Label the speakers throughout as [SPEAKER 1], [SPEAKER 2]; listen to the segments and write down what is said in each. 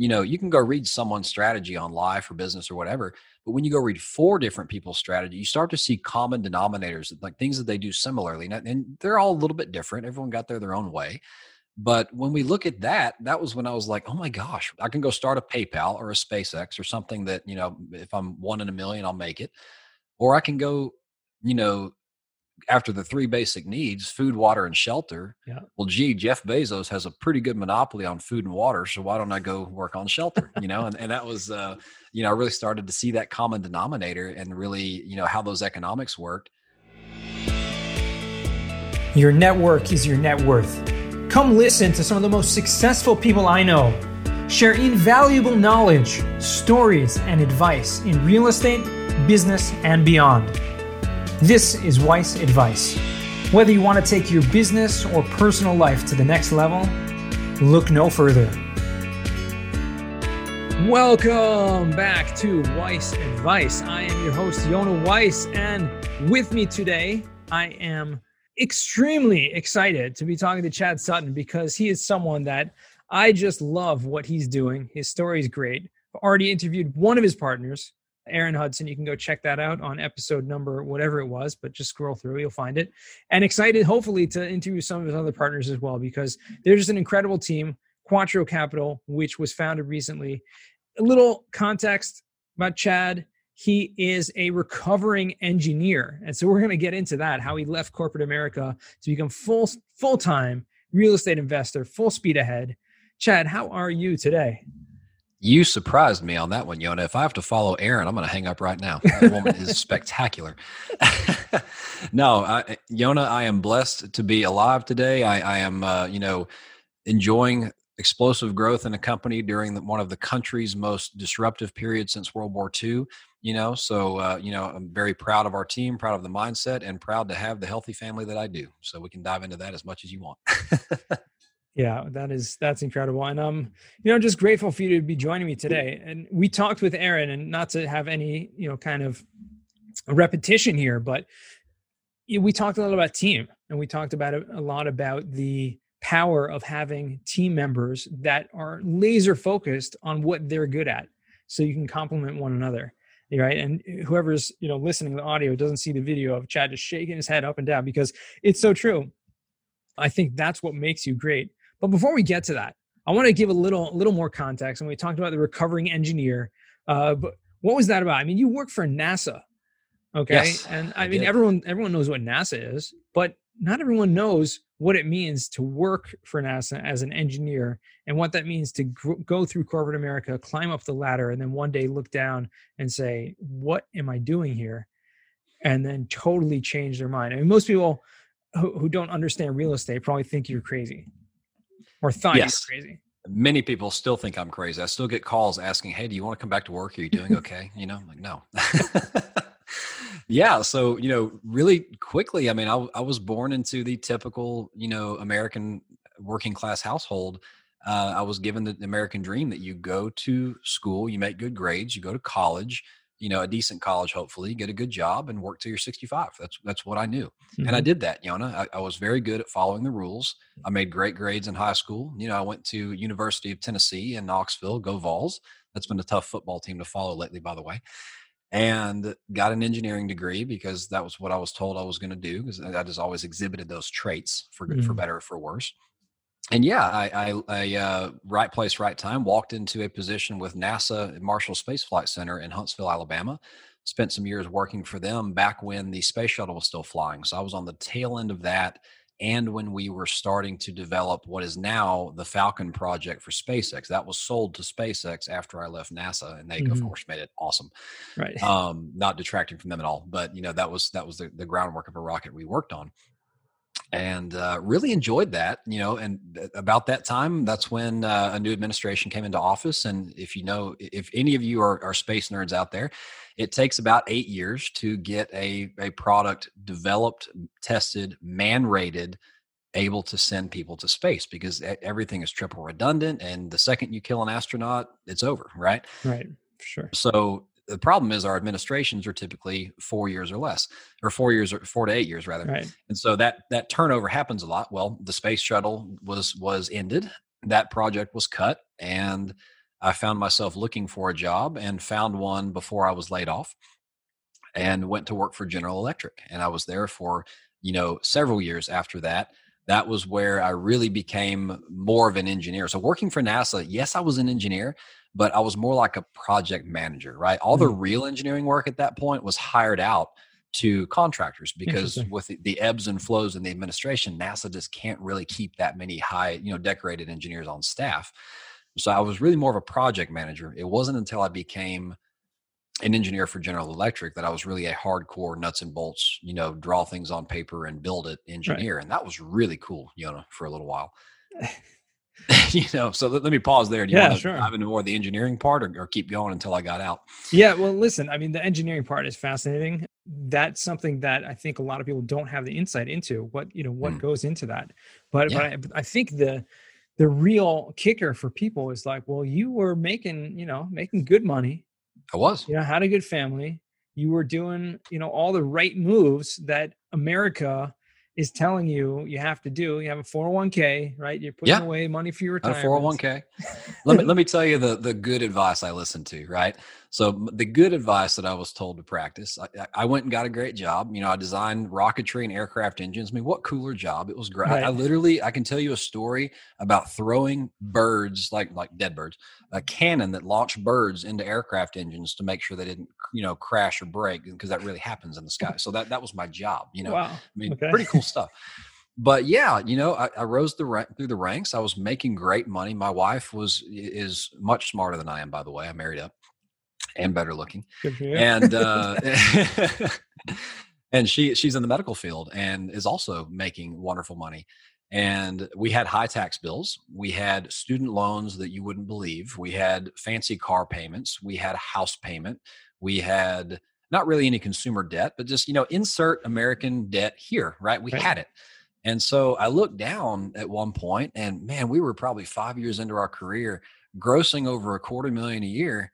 [SPEAKER 1] you know, you can go read someone's strategy on life or business or whatever, but when you go read four different people's strategy, you start to see common denominators, like things that they do similarly. And they're all a little bit different. Everyone got there their own way. But when we look at that, that was when I was like, oh my gosh, I can go start a PayPal or a SpaceX or something that, you know, if I'm one in a million, I'll make it. Or I can go, you know, after the three basic needs food water and shelter yeah. well gee jeff bezos has a pretty good monopoly on food and water so why don't i go work on shelter you know? And, and that was uh you know i really started to see that common denominator and really you know how those economics worked.
[SPEAKER 2] Your network is your net worth. Come listen to some of the most successful people i know. Share invaluable knowledge stories and advice in real estate business and beyond this is Weiss Advice. Whether you want to take your business or personal life to the next level, look no further. Welcome back to Weiss Advice. I am your host, Yona Weiss, and with me today, I am extremely excited to be talking to Chad Sutton because he is someone that I just love what he's doing. His story is great. I've already interviewed one of his partners, Aaron Hudson. You can go check that out on episode number whatever it was, but just scroll through, you'll find it. And excited, hopefully, to interview some of his other partners as well because they're just an incredible team. Quattro Capital, which was founded recently. A little context about Chad. He is a recovering engineer, and so we're going to get into that. How he left corporate America to become full full time real estate investor, full speed ahead. Chad, how are you today?
[SPEAKER 1] You surprised me on that one, Yona. If I have to follow Aaron, I'm going to hang up right now. That woman is spectacular. no, I, Yona, I am blessed to be alive today. I, I am, uh, you know, enjoying explosive growth in a company during the, one of the country's most disruptive periods since World War II. You know, so uh, you know, I'm very proud of our team, proud of the mindset, and proud to have the healthy family that I do. So we can dive into that as much as you want.
[SPEAKER 2] Yeah, that is that's incredible, and um, you know, just grateful for you to be joining me today. And we talked with Aaron, and not to have any you know kind of repetition here, but we talked a lot about team, and we talked about a lot about the power of having team members that are laser focused on what they're good at, so you can complement one another right and whoever's you know listening to the audio doesn't see the video of chad just shaking his head up and down because it's so true i think that's what makes you great but before we get to that, I want to give a little little more context. And we talked about the recovering engineer. Uh, but what was that about? I mean, you work for NASA, okay? Yes, and I, I mean, did. everyone everyone knows what NASA is, but not everyone knows what it means to work for NASA as an engineer and what that means to gr- go through corporate America, climb up the ladder, and then one day look down and say, "What am I doing here?" And then totally change their mind. I mean, most people who, who don't understand real estate probably think you're crazy or thought yes. you were crazy.
[SPEAKER 1] Many people still think I'm crazy. I still get calls asking, "Hey, do you want to come back to work? Are you doing okay?" you know, I'm like, no. yeah. So you know, really quickly. I mean, I, I was born into the typical, you know, American working class household. Uh, I was given the American dream that you go to school, you make good grades, you go to college, you know, a decent college, hopefully, get a good job and work till you're 65. That's that's what I knew. Mm-hmm. And I mm-hmm. did that, Yona. I, I, was very good at following the rules. I made great grades in high school. You know, I went to University of Tennessee in Knoxville, go Vols. That's been a tough football team to follow lately, by the way. And got an engineering degree because that was what I was told I was going to do because I just always exhibited those traits for good, mm-hmm. for better, or for worse and yeah, I, I, I uh, right place, right time. Walked into a position with NASA Marshall Space Flight Center in Huntsville, Alabama. Spent some years working for them back when the space shuttle was still flying. So I was on the tail end of that, and when we were starting to develop what is now the Falcon project for SpaceX. That was sold to SpaceX after I left NASA, and they mm-hmm. of course made it awesome.
[SPEAKER 2] Right.
[SPEAKER 1] Um, not detracting from them at all, but you know that was that was the, the groundwork of a rocket we worked on and uh, really enjoyed that you know and about that time that's when uh, a new administration came into office and if you know if any of you are, are, space nerds out there it takes about eight years to get a, a product developed tested man rated able to send people to space because everything is triple redundant and the second you kill an astronaut it's over right?
[SPEAKER 2] Right sure.
[SPEAKER 1] So the problem is our administrations are typically four years or less or four years or four to eight years rather
[SPEAKER 2] right.
[SPEAKER 1] and so that that turnover happens a lot well the space shuttle was was ended that project was cut and I found myself looking for a job and found one before I was laid off and went to work for General Electric. And I was there for, you know, several years after that. That was where I really became more of an engineer. So working for NASA, yes, I was an engineer, but I was more like a project manager, right? All the mm-hmm. real engineering work at that point was hired out to contractors because with the, the, ebbs and flows in the administration, NASA just can't really keep that many high, you know, decorated engineers on staff. So I was really more of a project manager. It wasn't until I became an engineer for General Electric that I was really a hardcore nuts and bolts, you know, draw things on paper and build it engineer. Right. And that was really cool, you know, for a little while. you know, so let, let, me pause there. Do you yeah, sure. dive into more of the engineering part or, or keep going until I got out?
[SPEAKER 2] Yeah, well, listen, I mean, the engineering part is fascinating. That's something that I think a lot of people don't have the insight into what, you know, what mm. goes into that. But, yeah. but I, I think the, the real kicker for people is like, well, you were making, you know, making good money.
[SPEAKER 1] I was.
[SPEAKER 2] You know, had a good family. You were doing, you know, all the right moves that America is telling you you have to do. You have a 401k, right? You're putting yeah. away money for your retirement.
[SPEAKER 1] A 401k. let me let me tell you the the good advice I listened to, right? So the good advice that I was told to practice, I, I, went and got a great job. You know, I designed rocketry and aircraft engines. I mean, what cooler job? It was great. Right. I, literally, I can tell you a story about throwing birds, like like dead birds, a cannon that launched birds into aircraft engines to make sure they didn't, you know, crash or break, because that really happens in the sky. So that that was my job. You know, wow. I mean, okay. pretty cool stuff but yeah, you know, I, I rose the rank, through the ranks. I was making great money. My wife was is much smarter than I am, by the way. I married up, and better looking. And uh, and she she's in the medical field and is also making wonderful money. And we had high tax bills. We had student loans that you wouldn't believe. We had fancy car payments. We had a house payment. We had not really any consumer debt, but just, you know, insert American debt here, right? We right. had it. And so I looked down at one point and man, we were probably five years into our career, grossing over a quarter million a year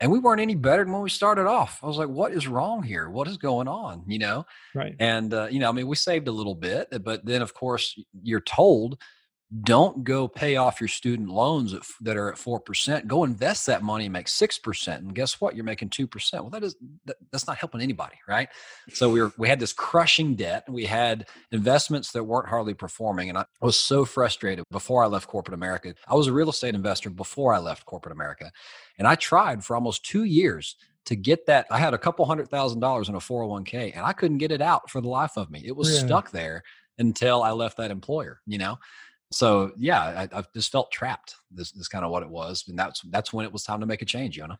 [SPEAKER 1] and we weren't any better than when we started off. I was like, what is wrong here? What is going on? You know?
[SPEAKER 2] Right.
[SPEAKER 1] And, uh, you know, I mean, we saved a little bit, but then of course you're told don't go pay off your student loans that are at 4% go invest that money and make 6% and guess what? You're making 2% well that is that, that's not helping anybody right? So we were we had this crushing debt. We had investments that weren't hardly performing and i was so frustrated before i left corporate america. I was a real estate investor before i left corporate america and i tried for almost two years to get that i had a couple hundred thousand dollars in a 401k and i couldn't get it out for the life of me. It was yeah. stuck there until i left that employer you know so yeah, I, I just felt trapped. This is kind of what it was, and that's that's when it was time to make a change, know.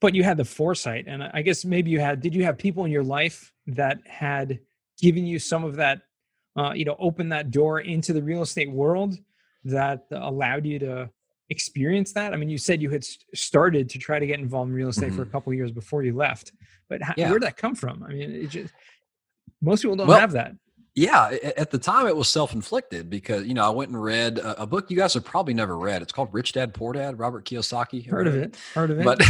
[SPEAKER 2] But you had the foresight, and I guess maybe you had. Did you have people in your life that had given you some of that, uh, you know, open that door into the real estate world that allowed you to experience that? I mean, you said you had started to try to get involved in real estate mm-hmm. for a mm-hmm. couple years before you left, but how, yeah. where did that come from? I mean, it just most people don't well, have that.
[SPEAKER 1] Yeah, at the time it was self-inflicted because you know I went and read a, a, book you guys have probably never read. It's called Rich Dad Poor Dad, Robert Kiyosaki.
[SPEAKER 2] Heard of it? Heard of it?
[SPEAKER 1] But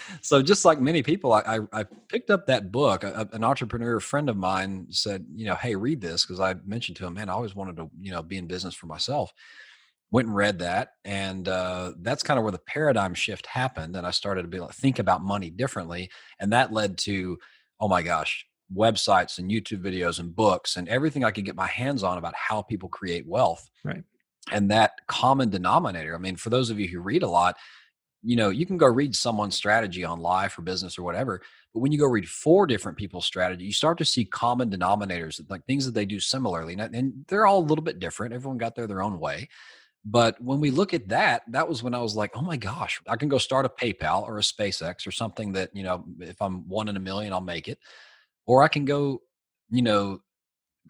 [SPEAKER 1] so just like many people, I, I, I picked up that book. A, an entrepreneur friend of mine said, you know, hey, read this because I mentioned to him, man, I always wanted to you know be in business for myself. Went and read that, and uh, that's kind of where the paradigm shift happened, and I started to be like think about money differently, and that led to, oh my gosh, websites and YouTube videos and books and everything I could get my hands on about how people create wealth.
[SPEAKER 2] Right.
[SPEAKER 1] And that common denominator. I mean, for those of you who read a lot, you know, you can go read someone's strategy on life or business or whatever. But when you go read four different people's strategy, you start to see common denominators, like things that they do similarly. And they're all a little bit different. Everyone got there their own way. But when we look at that, that was when I was like, oh my gosh, I can go start a PayPal or a SpaceX or something that, you know, if I'm one in a million, I'll make it or I can go, you know,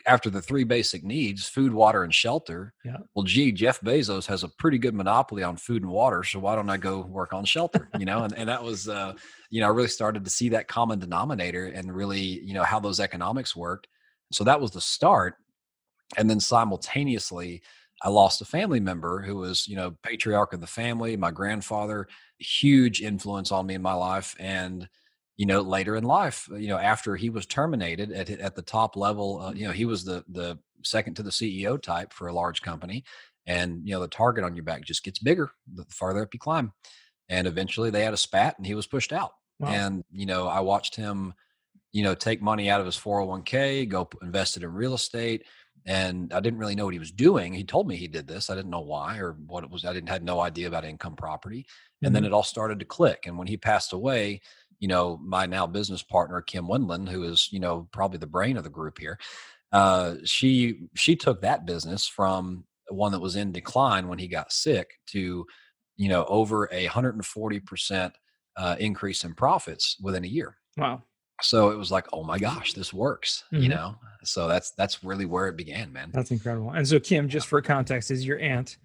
[SPEAKER 1] after the three basic needs food, water, and shelter.
[SPEAKER 2] Yeah.
[SPEAKER 1] Well, gee, Jeff Bezos has a pretty good monopoly on food and water. So why don't I go work on shelter? You know, and, and that was, uh, you know, I really started to see that common denominator and really, you know, how those economics worked. So that was the start. And then simultaneously, I lost a family member who was, you know, patriarch of the family, my grandfather, huge influence on me in my life. And, you know later in life you know after he was terminated at at the top level uh, you know he was the the second to the CEO type for a large company and you know the target on your back just gets bigger the farther up you climb and eventually they had a spat and he was pushed out wow. and you know i watched him you know take money out of his 401k go invest it in real estate and i didn't really know what he was doing he told me he did this i didn't know why or what it was i didn't had no idea about income property and mm-hmm. then it all started to click and when he passed away you know my now business partner kim windland who is you know probably the brain of the group here uh, she she took that business from one that was in decline when he got sick to you know over a 140% uh, increase in profits within a year.
[SPEAKER 2] Wow.
[SPEAKER 1] So it was like oh my gosh this works mm-hmm. you know? So that's that's really where it began man.
[SPEAKER 2] That's incredible. And so kim just for context is your aunt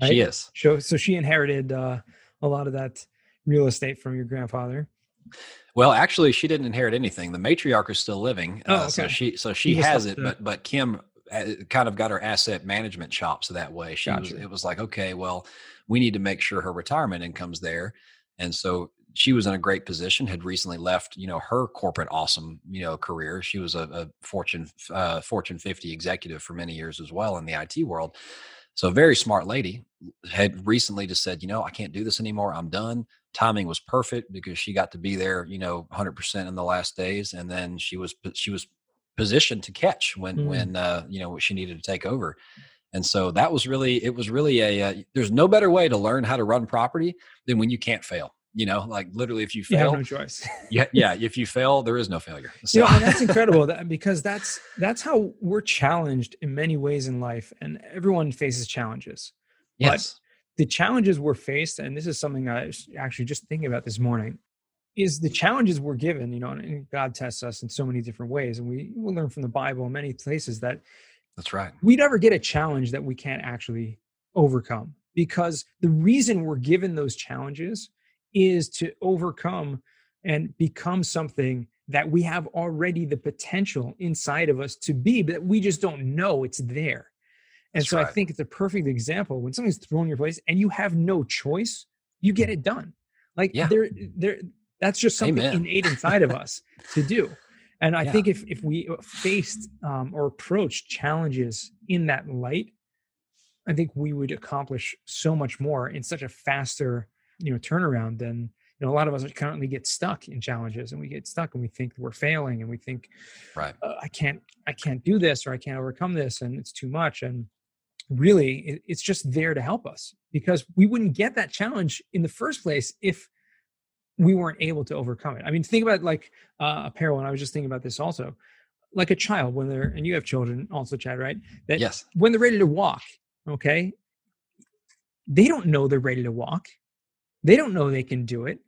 [SPEAKER 1] right? she is.
[SPEAKER 2] So, so she inherited uh, a lot of that real estate from your grandfather
[SPEAKER 1] well, actually, she didn't inherit anything. The matriarch is still living, oh, uh, okay. so she so she has it. But but Kim uh, kind of got her asset management chops that way. She gotcha. was, it was like, okay, well, we need to make sure her retirement income's there, and so she was in a great position. Had recently left, you know, her corporate awesome, you know, career. She was a, a Fortune uh, Fortune 50 executive for many years as well in the IT world. So, a very smart lady had recently just said, you know, I can't do this anymore. I'm done. Timing was perfect because she got to be there, you know, 100% in the last days, and then she was she was positioned to catch when mm. when uh, you know she needed to take over. And so that was really it was really a uh, there's no better way to learn how to run property than when you can't fail you know like literally if you fail
[SPEAKER 2] you no choice.
[SPEAKER 1] Yeah yeah if you fail there is no failure.
[SPEAKER 2] So. you know, that's incredible that, because that's that's how we're challenged in many ways in life and everyone faces challenges.
[SPEAKER 1] Yes.
[SPEAKER 2] but the challenges we're faced and this is something i was actually just thinking about this morning is the challenges we're given you know and god tests us in so many different ways and we will learn from the bible in many places that
[SPEAKER 1] that's right.
[SPEAKER 2] we never get a challenge that we can't actually overcome because the reason we're given those challenges is to overcome and become something that we have already the potential inside of us to be, but we just don't know it's there. And That's so right. I think it's a perfect example when something's thrown in your place and you have no choice, you get it done. Like yeah. there, there, that's just something Amen. innate inside of us to do. And I yeah. think if if we faced um, or approached challenges in that light, I think we would accomplish so much more in such a faster you know turnaround then you know a lot of us currently get stuck in challenges and we get stuck and we think we're failing and we think
[SPEAKER 1] right.
[SPEAKER 2] Uh, i can't i can't do this or i can't overcome this and it's too much. And really it, it's just there to help us because we wouldn't get that challenge in the first place if we weren't able to overcome it. I mean think about like uh, a parallel and i was just thinking about this also. Like a child when they're and you have children also chad right?
[SPEAKER 1] That yes.
[SPEAKER 2] when they're ready to walk okay they don't know they're ready to walk they don't know they can do it.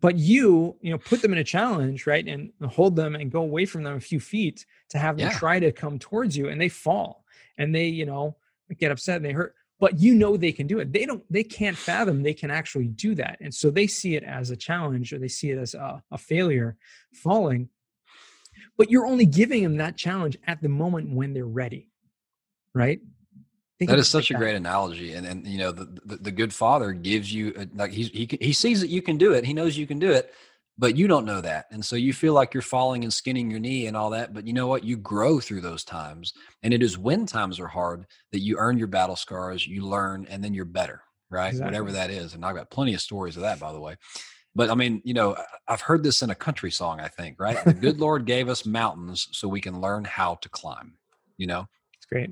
[SPEAKER 2] But you, you know, put them in a challenge, right? And hold them and go away from them a few feet to have them yeah. try to come towards you and they fall and they, you know, get upset and they hurt but you know they can do it they don't they can't fathom they can actually do that and so they see it as a challenge or they see it as a, a, failure falling but you're only giving them that challenge at the moment when they're ready right
[SPEAKER 1] that is such like a great analogy, and and you know the, the, the good father gives you a, like he he he sees that you can do it. He knows you can do it, but you don't know that, and so you feel like you're falling and skinning your knee and all that. But you know what? You grow through those times, and it is when times are hard that you earn your battle scars, you learn, and then you're better, right? Exactly. Whatever that is, and I've got plenty of stories of that, by the way. But I mean, you know, I've heard this in a country song. I think, right? The good Lord gave us mountains so we can learn how to climb. You know,
[SPEAKER 2] it's great.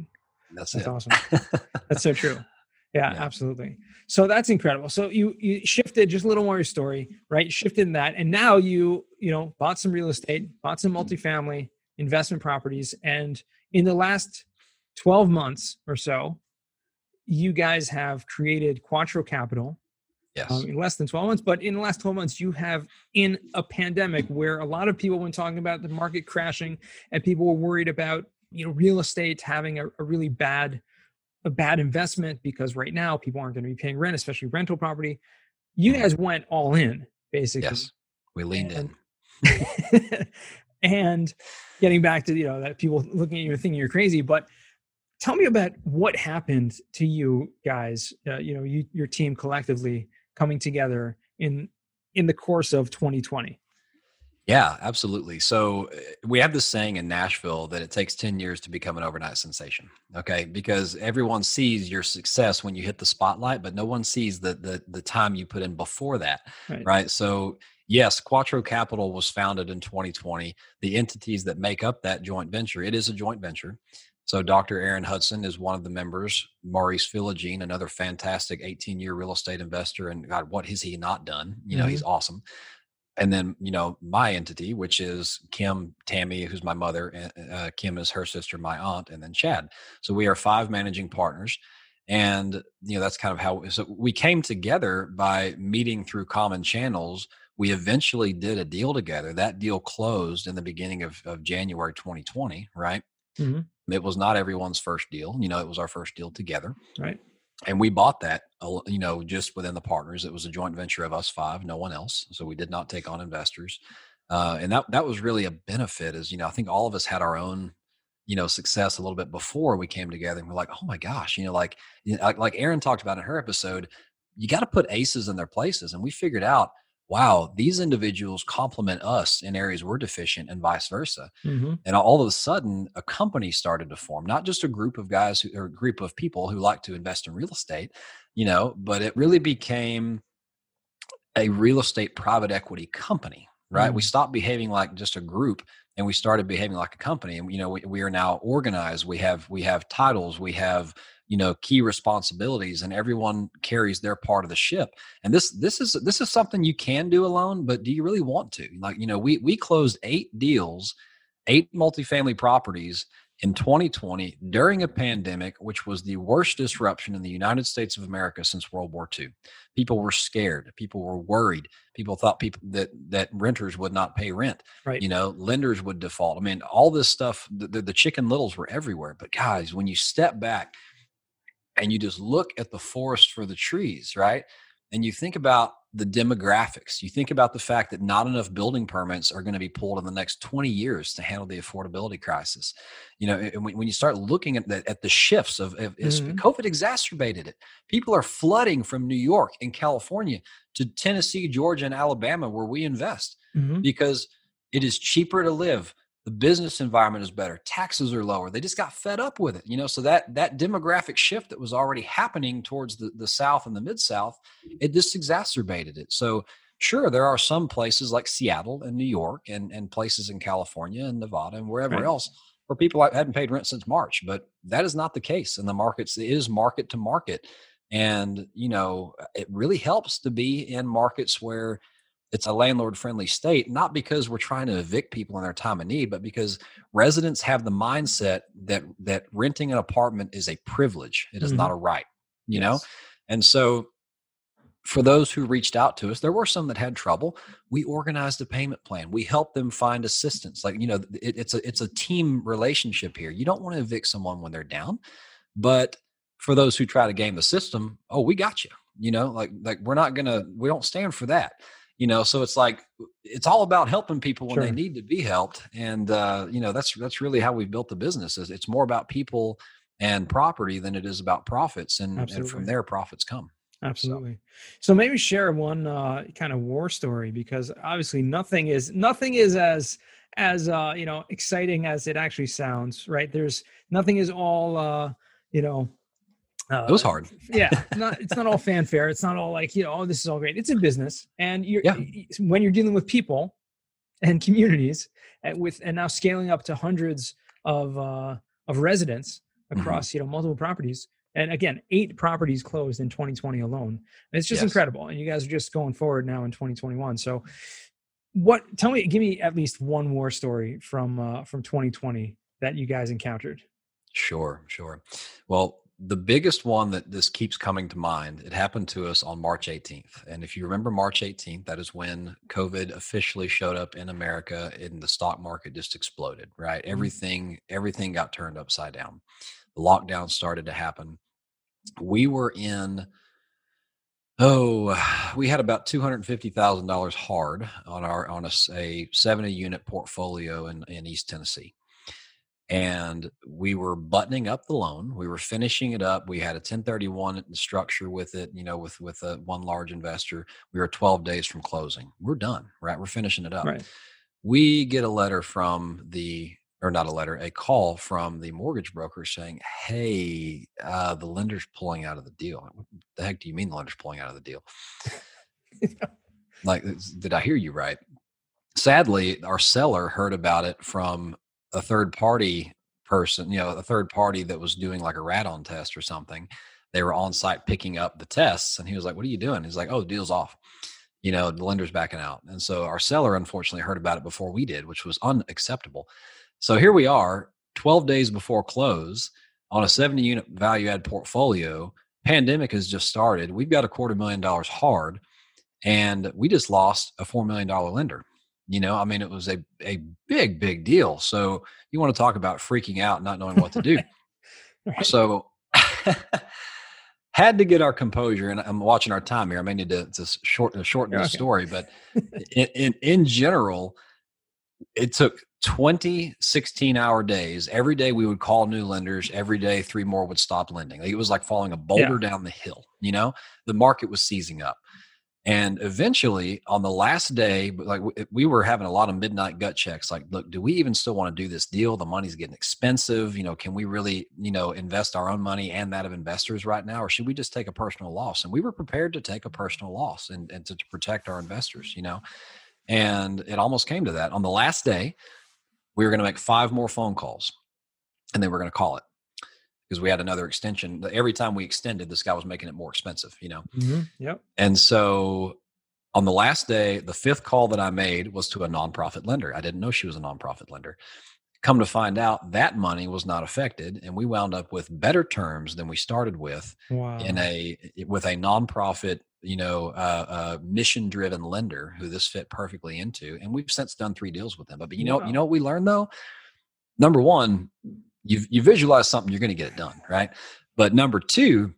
[SPEAKER 1] That's,
[SPEAKER 2] that's awesome. that's so true. Yeah, yeah, absolutely. So that's incredible. So you you shifted just a little more your story, right? Shifted that, and now you you know bought some real estate, bought some multifamily investment properties, and in the last twelve months or so, you guys have created Quattro Capital.
[SPEAKER 1] Yes.
[SPEAKER 2] Um, in less than 12 months, but in the last 12 months, you have in a pandemic where a lot of people, when talking about the market crashing and people were worried about you know real estate having a, a really bad a bad investment because right now people aren't going to be paying rent, especially rental property. You mm-hmm. guys went all in, basically.
[SPEAKER 1] Yes, we leaned
[SPEAKER 2] and, in. and getting back to you know that people looking at you thinking you're crazy, but tell me about what happened to you guys. Uh, you know, you, your team collectively coming together in in the course of 2020.
[SPEAKER 1] Yeah, absolutely. So uh, we have this saying in Nashville that it takes 10 years to become an overnight sensation. Okay. Because everyone sees your success when you hit the spotlight, but no one sees the the the time you put in before that. Right. right? So yes, Quattro Capital was founded in 2020. The entities that make up that joint venture, it is a joint venture. So Dr. Aaron Hudson is one of the members. Maurice Philogene, another fantastic 18 year real estate investor. And God, what has he not done? You know, mm-hmm. he's awesome and then you know my entity which is kim tammy who's my mother and uh, kim is her sister my aunt and then chad. So we are five managing partners and you know that's kind of how so we came together by meeting through common channels. We eventually did a deal together. That deal closed in the beginning of, of january 2020 right? Mm-hmm. it was not everyone's first deal. You know it was our first deal together.
[SPEAKER 2] Right
[SPEAKER 1] and we bought that you know just within the partners it was a joint venture of us five no one else so we did not take on investors uh, and that that was really a benefit is you know i think all of us had our own you know success a little bit before we came together and we're like oh my gosh you know like like, like aaron talked about in her episode you got to put aces in their places and we figured out wow, these individuals complement us in areas we're deficient and vice versa. Mm-hmm. And all of a sudden, a company started to form, not just a group of guys who, or a group of people who like to invest in real estate, you know, but it really became a real estate private equity company, right? Mm-hmm. We stopped behaving like just a group and we started behaving like a company. And, you know, we, we are now organized. We have, we have titles, we have, you know key responsibilities and everyone carries their part of the ship and this this is this is something you can do alone but do you really want to like you know we we closed eight deals eight multifamily properties in 2020 during a pandemic which was the worst disruption in the United States of America since World War II. People were scared, people were worried, people thought people that that renters would not pay rent.
[SPEAKER 2] Right.
[SPEAKER 1] You know, lenders would default. I mean, all this stuff the, the, the chicken littles were everywhere. But guys, when you step back and you just look at the forest for the trees, right? And you think about the demographics. You think about the fact that not enough building permits are going to be pulled in the next 20 years to handle the affordability crisis. You know, when you start looking at the, at the shifts of, of mm-hmm. COVID exacerbated it. People are flooding from New York and California to Tennessee, Georgia, and Alabama, where we invest mm-hmm. because it is cheaper to live the business environment is better taxes are lower they just got fed up with it you know so that that demographic shift that was already happening towards the, the south and the mid south it just exacerbated it so sure there are some places like seattle and new york and and places in california and nevada and wherever right. else where people hadn't paid rent since march but that is not the case in the markets it is market to market and you know it really helps to be in markets where it's a landlord friendly state, not because we're trying to evict people in their time of need, but because residents have the mindset that that renting an apartment is a privilege. It is mm-hmm. not a right, you yes. know? And so for those who reached out to us, there were some that had trouble. We organized a payment plan. We helped them find assistance. Like, you know, it, it's a it's a team relationship here. You don't want to evict someone when they're down, but for those who try to game the system, oh, we got you. You know, like like we're not gonna we don't stand for that you know so it's like it's all about helping people when sure. they need to be helped and uh, you know that's that's really how we've built the business is it's more about people and property than it is about profits and, and from there profits come
[SPEAKER 2] absolutely. So, so maybe share one uh, kind of war story because obviously nothing is nothing is as as uh, you know exciting as it actually sounds right? There's nothing is all uh, you know
[SPEAKER 1] uh, it was hard.
[SPEAKER 2] yeah, not, it's not all fanfare. It's not all like you know, oh, this is all great. It's a business, and you're yeah. when you're dealing with people and communities, and with and now scaling up to hundreds of uh, of residents mm-hmm. across mm-hmm. you know multiple properties. And again, eight properties closed in 2020 alone. It's just yes. incredible, and you guys are just going forward now in 2021. So, what? Tell me, give me at least one war story from uh, from 2020 that you guys encountered.
[SPEAKER 1] Sure, sure. Well, the biggest one that this keeps coming to mind, it happened to us on March 18th. And if you remember March 18th, that is when COVID officially showed up in America and the stock market just exploded, right? Mm-hmm. Everything, everything got turned upside down. The lockdown started to happen. We were in, oh, we had about $250,000 hard on our, on a, a 70 unit portfolio in, in East Tennessee and we were buttoning up the loan we were finishing it up we had a 1031 structure with it you know with with a, one large investor we were 12 days from closing we're done right we're finishing it up
[SPEAKER 2] right.
[SPEAKER 1] we get a letter from the or not a letter, a call from the mortgage broker saying, "Hey, uh, the lender's pulling out of the deal." What the heck do you mean the lender's pulling out of the deal? like, did I hear you right? Sadly, our seller heard about it from a third party person, you know, a third party that was doing like a radon test or something. They were on site picking up the tests, and he was like, "What are you doing?" He's like, "Oh, the deal's off." You know, the lender's backing out, and so our seller unfortunately heard about it before we did, which was unacceptable. So here we are, 12 days before close on a 70 unit value add portfolio. Pandemic has just started. We've got a quarter million dollars hard, and we just lost a $4 million lender. You know, I mean, it was a, a big, big deal. So you want to talk about freaking out, not knowing what to do. right. So had to get our composure and I'm watching our time here. I may need to, to uh, shorten, oh, shorten the story, but in, in, in general, it took 20 16 hour days every day we would call new lenders every day three more would stop lending it was like following a boulder yeah. down the hill you know the market was seizing up and eventually on the last day like we were having a lot of midnight gut checks like look do we even still want to do this deal? The money's getting expensive you know can we really you know invest our own money and that of investors right now or should we just take a personal loss? And we were prepared to take a personal loss and, and to, to protect our investors you know? And it almost came to that. On the last day, we were going to make five more phone calls and then we're going to call it because we had another extension. Every time we extended, this guy was making it more expensive, you know?
[SPEAKER 2] Mm-hmm. Yep.
[SPEAKER 1] And so on the last day, the fifth call that I made was to a nonprofit lender. I didn't know she was a nonprofit lender. Come to find out, that money was not affected, and we wound up with better terms than we started with wow. in a with a nonprofit you know, uh, uh, mission driven lender who this fit perfectly into. And we've since done three deals with them. But, but you know, wow. you know what we learned though? Number one, you you visualize something, you're going to get it done, right? But number two,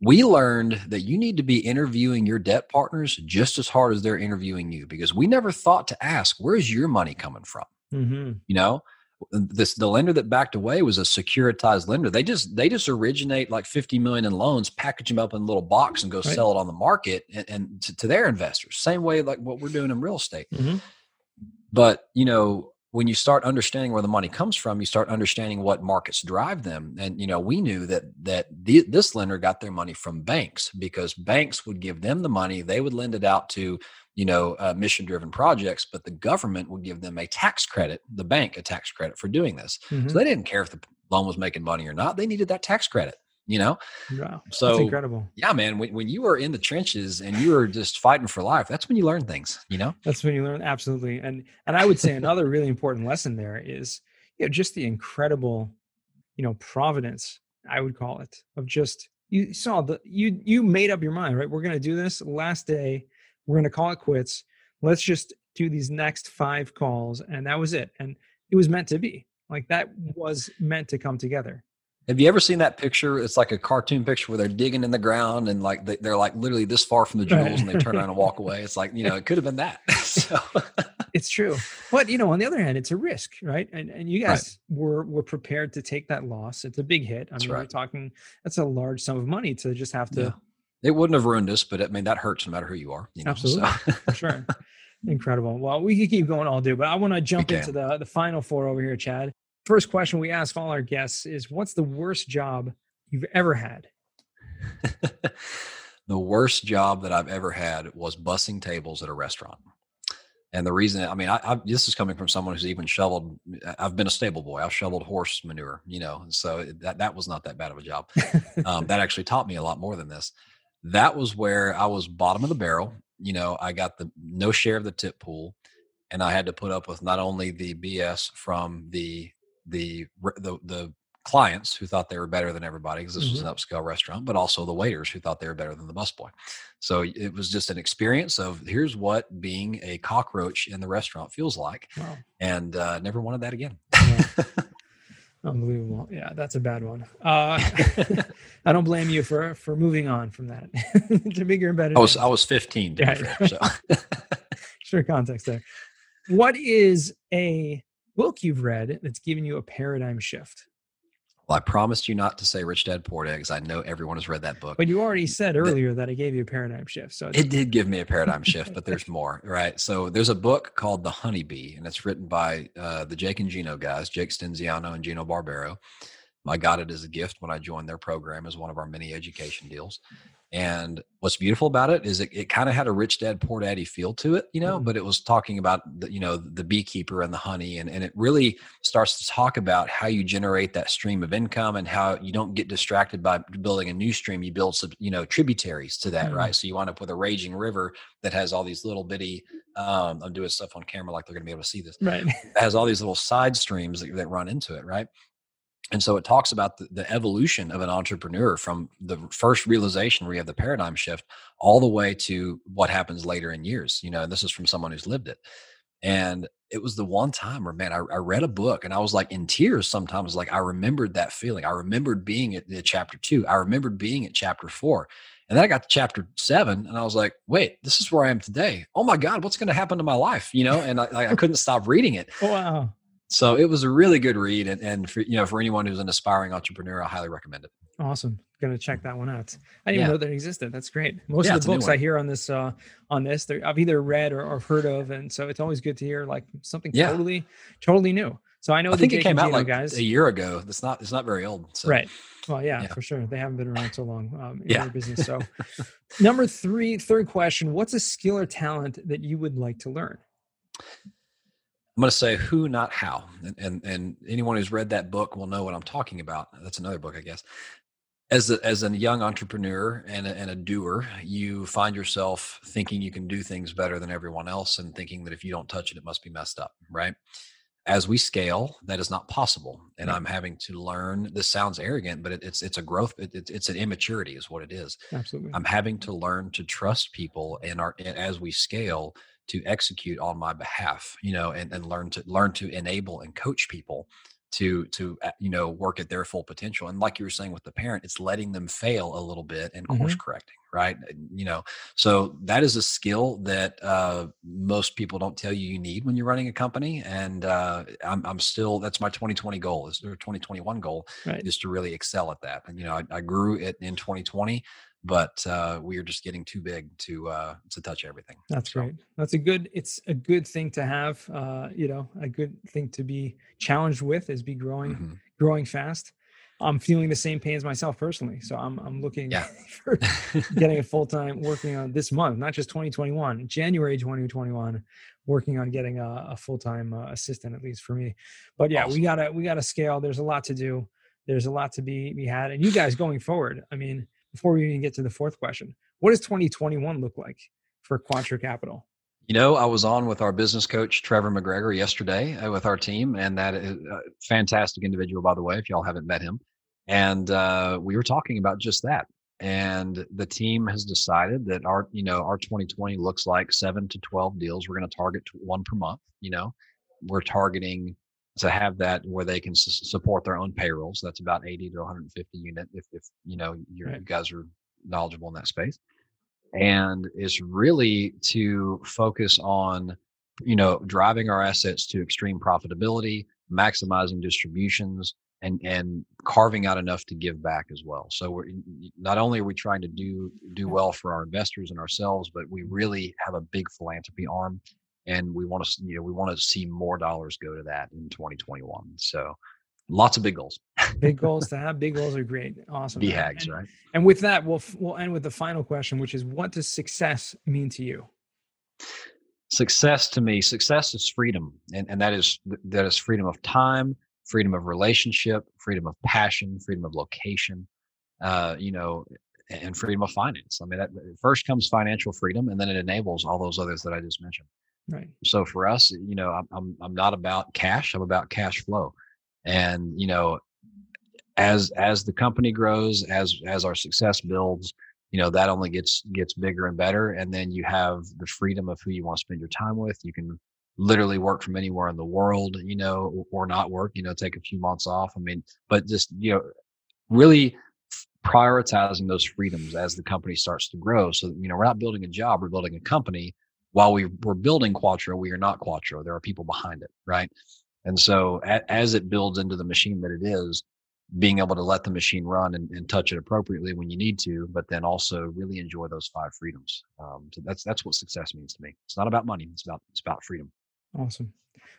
[SPEAKER 1] we learned that you need to be interviewing your debt partners just as hard as they're interviewing you because we never thought to ask, where's your money coming from? Mm-hmm. You know, this the lender that backed away was a securitized lender. They just they just originate like 50 million in loans, package them up in a little box and go right. sell it on the market and, and to, to, their investors. Same way like what we're doing in real estate. Mm-hmm. But you know, when you start understanding where the money comes from, you start understanding what markets drive them. And you know, we knew that that the, this lender got their money from banks because banks would give them the money, they would lend it out to you know, uh, mission driven projects, but the government would give them a tax credit, the bank a tax credit for doing this. Mm-hmm. So they didn't care if the loan was making money or not. They needed that tax credit, you know?
[SPEAKER 2] Wow. So that's incredible.
[SPEAKER 1] Yeah, man. When, when you are in the trenches and you are just fighting for life, that's when you learn things, you know?
[SPEAKER 2] That's when you learn. Absolutely. And, and I would say another really important lesson there is, you know, just the incredible, you know, providence, I would call it, of just, you saw the, you, you made up your mind, right? We're going to do this last day we're going to call it quits. Let's just do these next five calls. And that was it. And it was meant to be like that was meant to come together.
[SPEAKER 1] Have you ever seen that picture? It's like a cartoon picture where they're digging in the ground and like they, are like literally this far from the jewels and they turn around and walk away. It's like, you know, it could have been that. so.
[SPEAKER 2] it's true. But, you know, on the other hand, it's a risk, right? And, and you guys right. were, were prepared to take that loss. It's a big hit. I that's mean, right. we're talking, that's a large sum of money to just have to yeah
[SPEAKER 1] it wouldn't have ruined us, but I mean that hurts no matter who you are. You know,
[SPEAKER 2] Absolutely, so. for sure. Incredible. Well, we could keep going all day, but I want to jump into the the final four over here, Chad. First question we ask all our guests is, "What's the worst job you've ever had?"
[SPEAKER 1] the worst job that I've ever had was bussing tables at a restaurant. And the reason, I mean, I, I, this is coming from someone who's even shoveled. I've been a stable boy. I've shoveled horse manure, you know, so that that was not that bad of a job. um, that actually taught me a lot more than this that was where I was bottom of the barrel. You know, I got the no share of the tip pool, and I had to put up with not only the BS from the the the, the clients who thought they were better than everybody because this mm-hmm. was an upscale restaurant, but also the waiters who thought they were better than the busboy. So it was just an experience of here's what being a cockroach in the restaurant feels like, wow. and uh, never wanted that again. Yeah.
[SPEAKER 2] Unbelievable. Yeah, that's a bad one. Uh, I don't blame you for for moving on from that to bigger and better.
[SPEAKER 1] I was I was 15. Yeah, fair, so.
[SPEAKER 2] sure, context there. What is a book you've read that's given you a paradigm shift?
[SPEAKER 1] Well, I promised you not to say Rich Dad Poor Dad because I know everyone has read that book.
[SPEAKER 2] But you already said earlier that it gave you a paradigm shift. So
[SPEAKER 1] it did give me a paradigm shift, but there's more, right? So there's a book called The Honeybee, and it's written by uh, the Jake and Gino guys, Jake Stenziano and Gino Barbaro. I got it as a gift when I joined their program as one of our many education deals. And what's beautiful about it is it, it kind of had a rich dad, poor daddy feel to it, you know, mm-hmm. but it was talking about the, you know, the beekeeper and the honey. And, and it really starts to talk about how you generate that stream of income and how you don't get distracted by building a new stream. You build some, you know, tributaries to that, mm-hmm. right? So you wind up with a raging river that has all these little bitty, um, I'm doing stuff on camera like they're going to be able to see this.
[SPEAKER 2] Right.
[SPEAKER 1] It has all these little side streams that, that run into it, right? And so it talks about the, the, evolution of an entrepreneur from the first realization where you have the paradigm shift all the way to what happens later in years you know and this is from someone who's lived it and it was the one time where man I, I read a book and i was like in tears sometimes like i remembered that feeling i remembered being at, chapter two i remembered being at chapter four and then I got to chapter seven and I was like, wait, this is where I am today. Oh my God, what's going to happen to my life? You know, and I, I couldn't stop reading it.
[SPEAKER 2] Wow
[SPEAKER 1] so it was a really good read and, and for you know for anyone who's an aspiring entrepreneur i highly recommend it.
[SPEAKER 2] Awesome. Gonna check that one out. I didn't yeah. know that existed. That's great. Most yeah, of the books i hear on this uh on this i've either read or, or, heard of and so it's always good to hear like something yeah. totally totally new. So i know
[SPEAKER 1] i think it came out like guys. a year ago. It's not it's not very old
[SPEAKER 2] so. right. Well yeah, for sure. They haven't been around so long um, in their business so. Number three third question what's a skill or talent that you would like to learn
[SPEAKER 1] I'm going to say who, not how. And, and, and anyone who's read that book will know what I'm talking about. That's another book, I guess. As a, as a young entrepreneur and a, and a doer, you find yourself thinking you can do things better than everyone else and thinking that if you don't touch it, it must be messed up, right? As we scale, that is not possible, and I'm having to learn. This sounds arrogant, but it, it's it's a growth. It, it, it's an immaturity, is what it is.
[SPEAKER 2] Absolutely.
[SPEAKER 1] I'm having to learn to trust people, and our and as we scale, to execute on my behalf you know and, and learn to learn to enable and coach people to to uh, you know work at their full potential and like you were saying with the parent it's letting them fail a little bit and course mm-hmm. correcting right you know so that is a skill that uh, most people don't tell you you need when you're running a company and uh, I'm, I'm still that's my 2020 goal is their 2021 goal right. is to really excel at that and you know I, I grew it in 2020 but uh, we are just getting too big to uh, to touch everything.
[SPEAKER 2] That's so. great. That's a good. It's a good thing to have. Uh, you know, a good thing to be challenged with is be growing, mm-hmm. growing fast. I'm feeling the same pains myself personally, so I'm I'm looking yeah. for getting a full time working on this month, not just 2021, January 2021, working on getting a, a full time uh, assistant at least for me. But yeah, awesome. we gotta we gotta scale. There's a lot to do. There's a lot to be be had, and you guys going forward. I mean before we even get to the fourth question, what does 2021 look like for Quattro Capital?
[SPEAKER 1] You know, I was on with our business coach Trevor McGregor yesterday uh, with our team, and that is a fantastic individual, by the way. If y'all haven't met him, and uh, we were talking about just that. And the team has decided that our, you know, our 2020 looks like seven to 12 deals. We're going to target one per month. You know, we're targeting to have that where they can s- support their own payrolls. That's about 80 to 150 unit if, if you know right. you guys are knowledgeable in that space. And it's really to focus on, you know, driving our assets to extreme profitability, maximizing distributions, and and carving out enough to give back as well. So we're not only are we trying to do do well for our investors and ourselves, but we mm-hmm. really have a big philanthropy arm and we want to you know we want to see more dollars go to that in 2021 so lots of big goals.
[SPEAKER 2] Big goals to have big goals are great awesome
[SPEAKER 1] BHAGs,
[SPEAKER 2] and,
[SPEAKER 1] right?
[SPEAKER 2] and with that we'll we'll end with the final question which is what does success mean to you?
[SPEAKER 1] Success to me success is freedom and, and that is that is freedom of time freedom of relationship freedom of passion freedom of location uh, you know and freedom of finance. I mean that first comes financial freedom and then it enables all those others that i just mentioned
[SPEAKER 2] Right.
[SPEAKER 1] So for us, you know, I'm, I'm I'm not about cash. I'm about cash flow, and you know, as as the company grows, as as our success builds, you know, that only gets gets bigger and better. And then you have the freedom of who you want to spend your time with. You can literally work from anywhere in the world, you know, or not work. You know, take a few months off. I mean, but just you know, really prioritizing those freedoms as the company starts to grow. So you know, we're not building a job; we're building a company while we were building Quattro, we are not Quattro. There are people behind it, right? And so a, as it builds into the machine that it is, being able to let the machine run and, and, touch it appropriately when you need to, but then also really enjoy those five freedoms. Um, so that's that's what success means to me. It's not about money; it's about it's about freedom.
[SPEAKER 2] Awesome.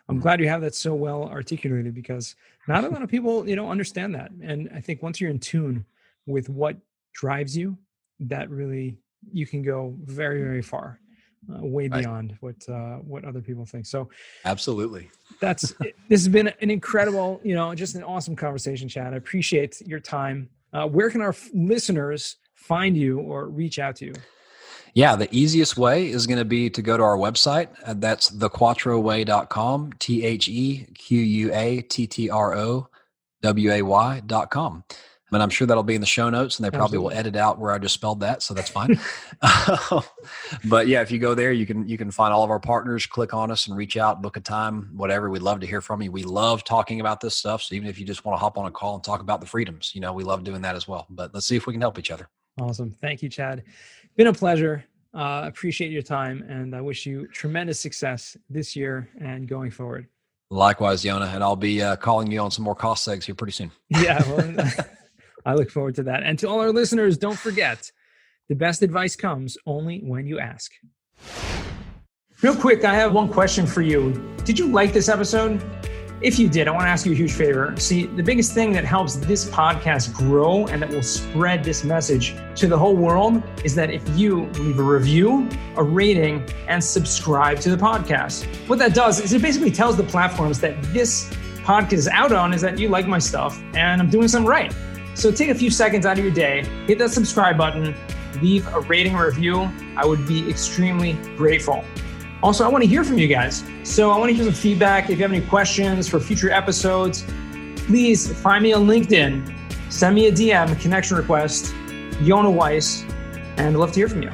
[SPEAKER 2] I'm mm-hmm. glad you have that so well articulated because not a lot of people, you know, understand that. And I think once you're in tune with what drives you, that really you can go very very far uh, way beyond what uh, what other people think. So,
[SPEAKER 1] absolutely,
[SPEAKER 2] that's this has been an incredible, you know, just an awesome conversation, Chad. I appreciate your time. Uh, where can our f- listeners find you or reach out to you?
[SPEAKER 1] Yeah, the easiest way is going to be to go to our website. And that's thequattroway.com, T H E Q U A T T R O W A Y.com and I'm sure that'll be in the show notes, and they probably Absolutely. will edit out where I just spelled that, so that's fine. but yeah, if you go there, you can you can find all of our partners, click on us, and reach out, book a time, whatever. We'd love to hear from you. We love talking about this stuff. So even if you just want to hop on a call and talk about the freedoms, you know, we love doing that as well. But let's see if we can help each other.
[SPEAKER 2] Awesome, thank you, Chad. Been a pleasure. Uh, appreciate your time, and I wish you tremendous success this year and going forward.
[SPEAKER 1] Likewise, Yonah, and I'll be uh, calling you on some more cost segs here pretty soon.
[SPEAKER 2] Yeah. Well, I look forward to that. And to all our listeners, don't forget the best advice comes only when you ask. Real quick, I have one question for you. Did you like this episode? If you did, I want to ask you a huge favor. See, the biggest thing that helps this podcast grow and that will spread this message to the whole world is that if you leave a review, a rating, and subscribe to the podcast. What that does is it basically tells the platforms that this podcast is out on is that you like my stuff and I'm doing something right. So take a few seconds out of your day, hit that subscribe button, leave a rating or review. I would be extremely grateful. Also, I want to hear from you guys. So I want to hear some feedback. If you have any questions for future episodes, please find me on LinkedIn, send me a DM, connection request, Yonah Weiss, and I'd love to hear from you.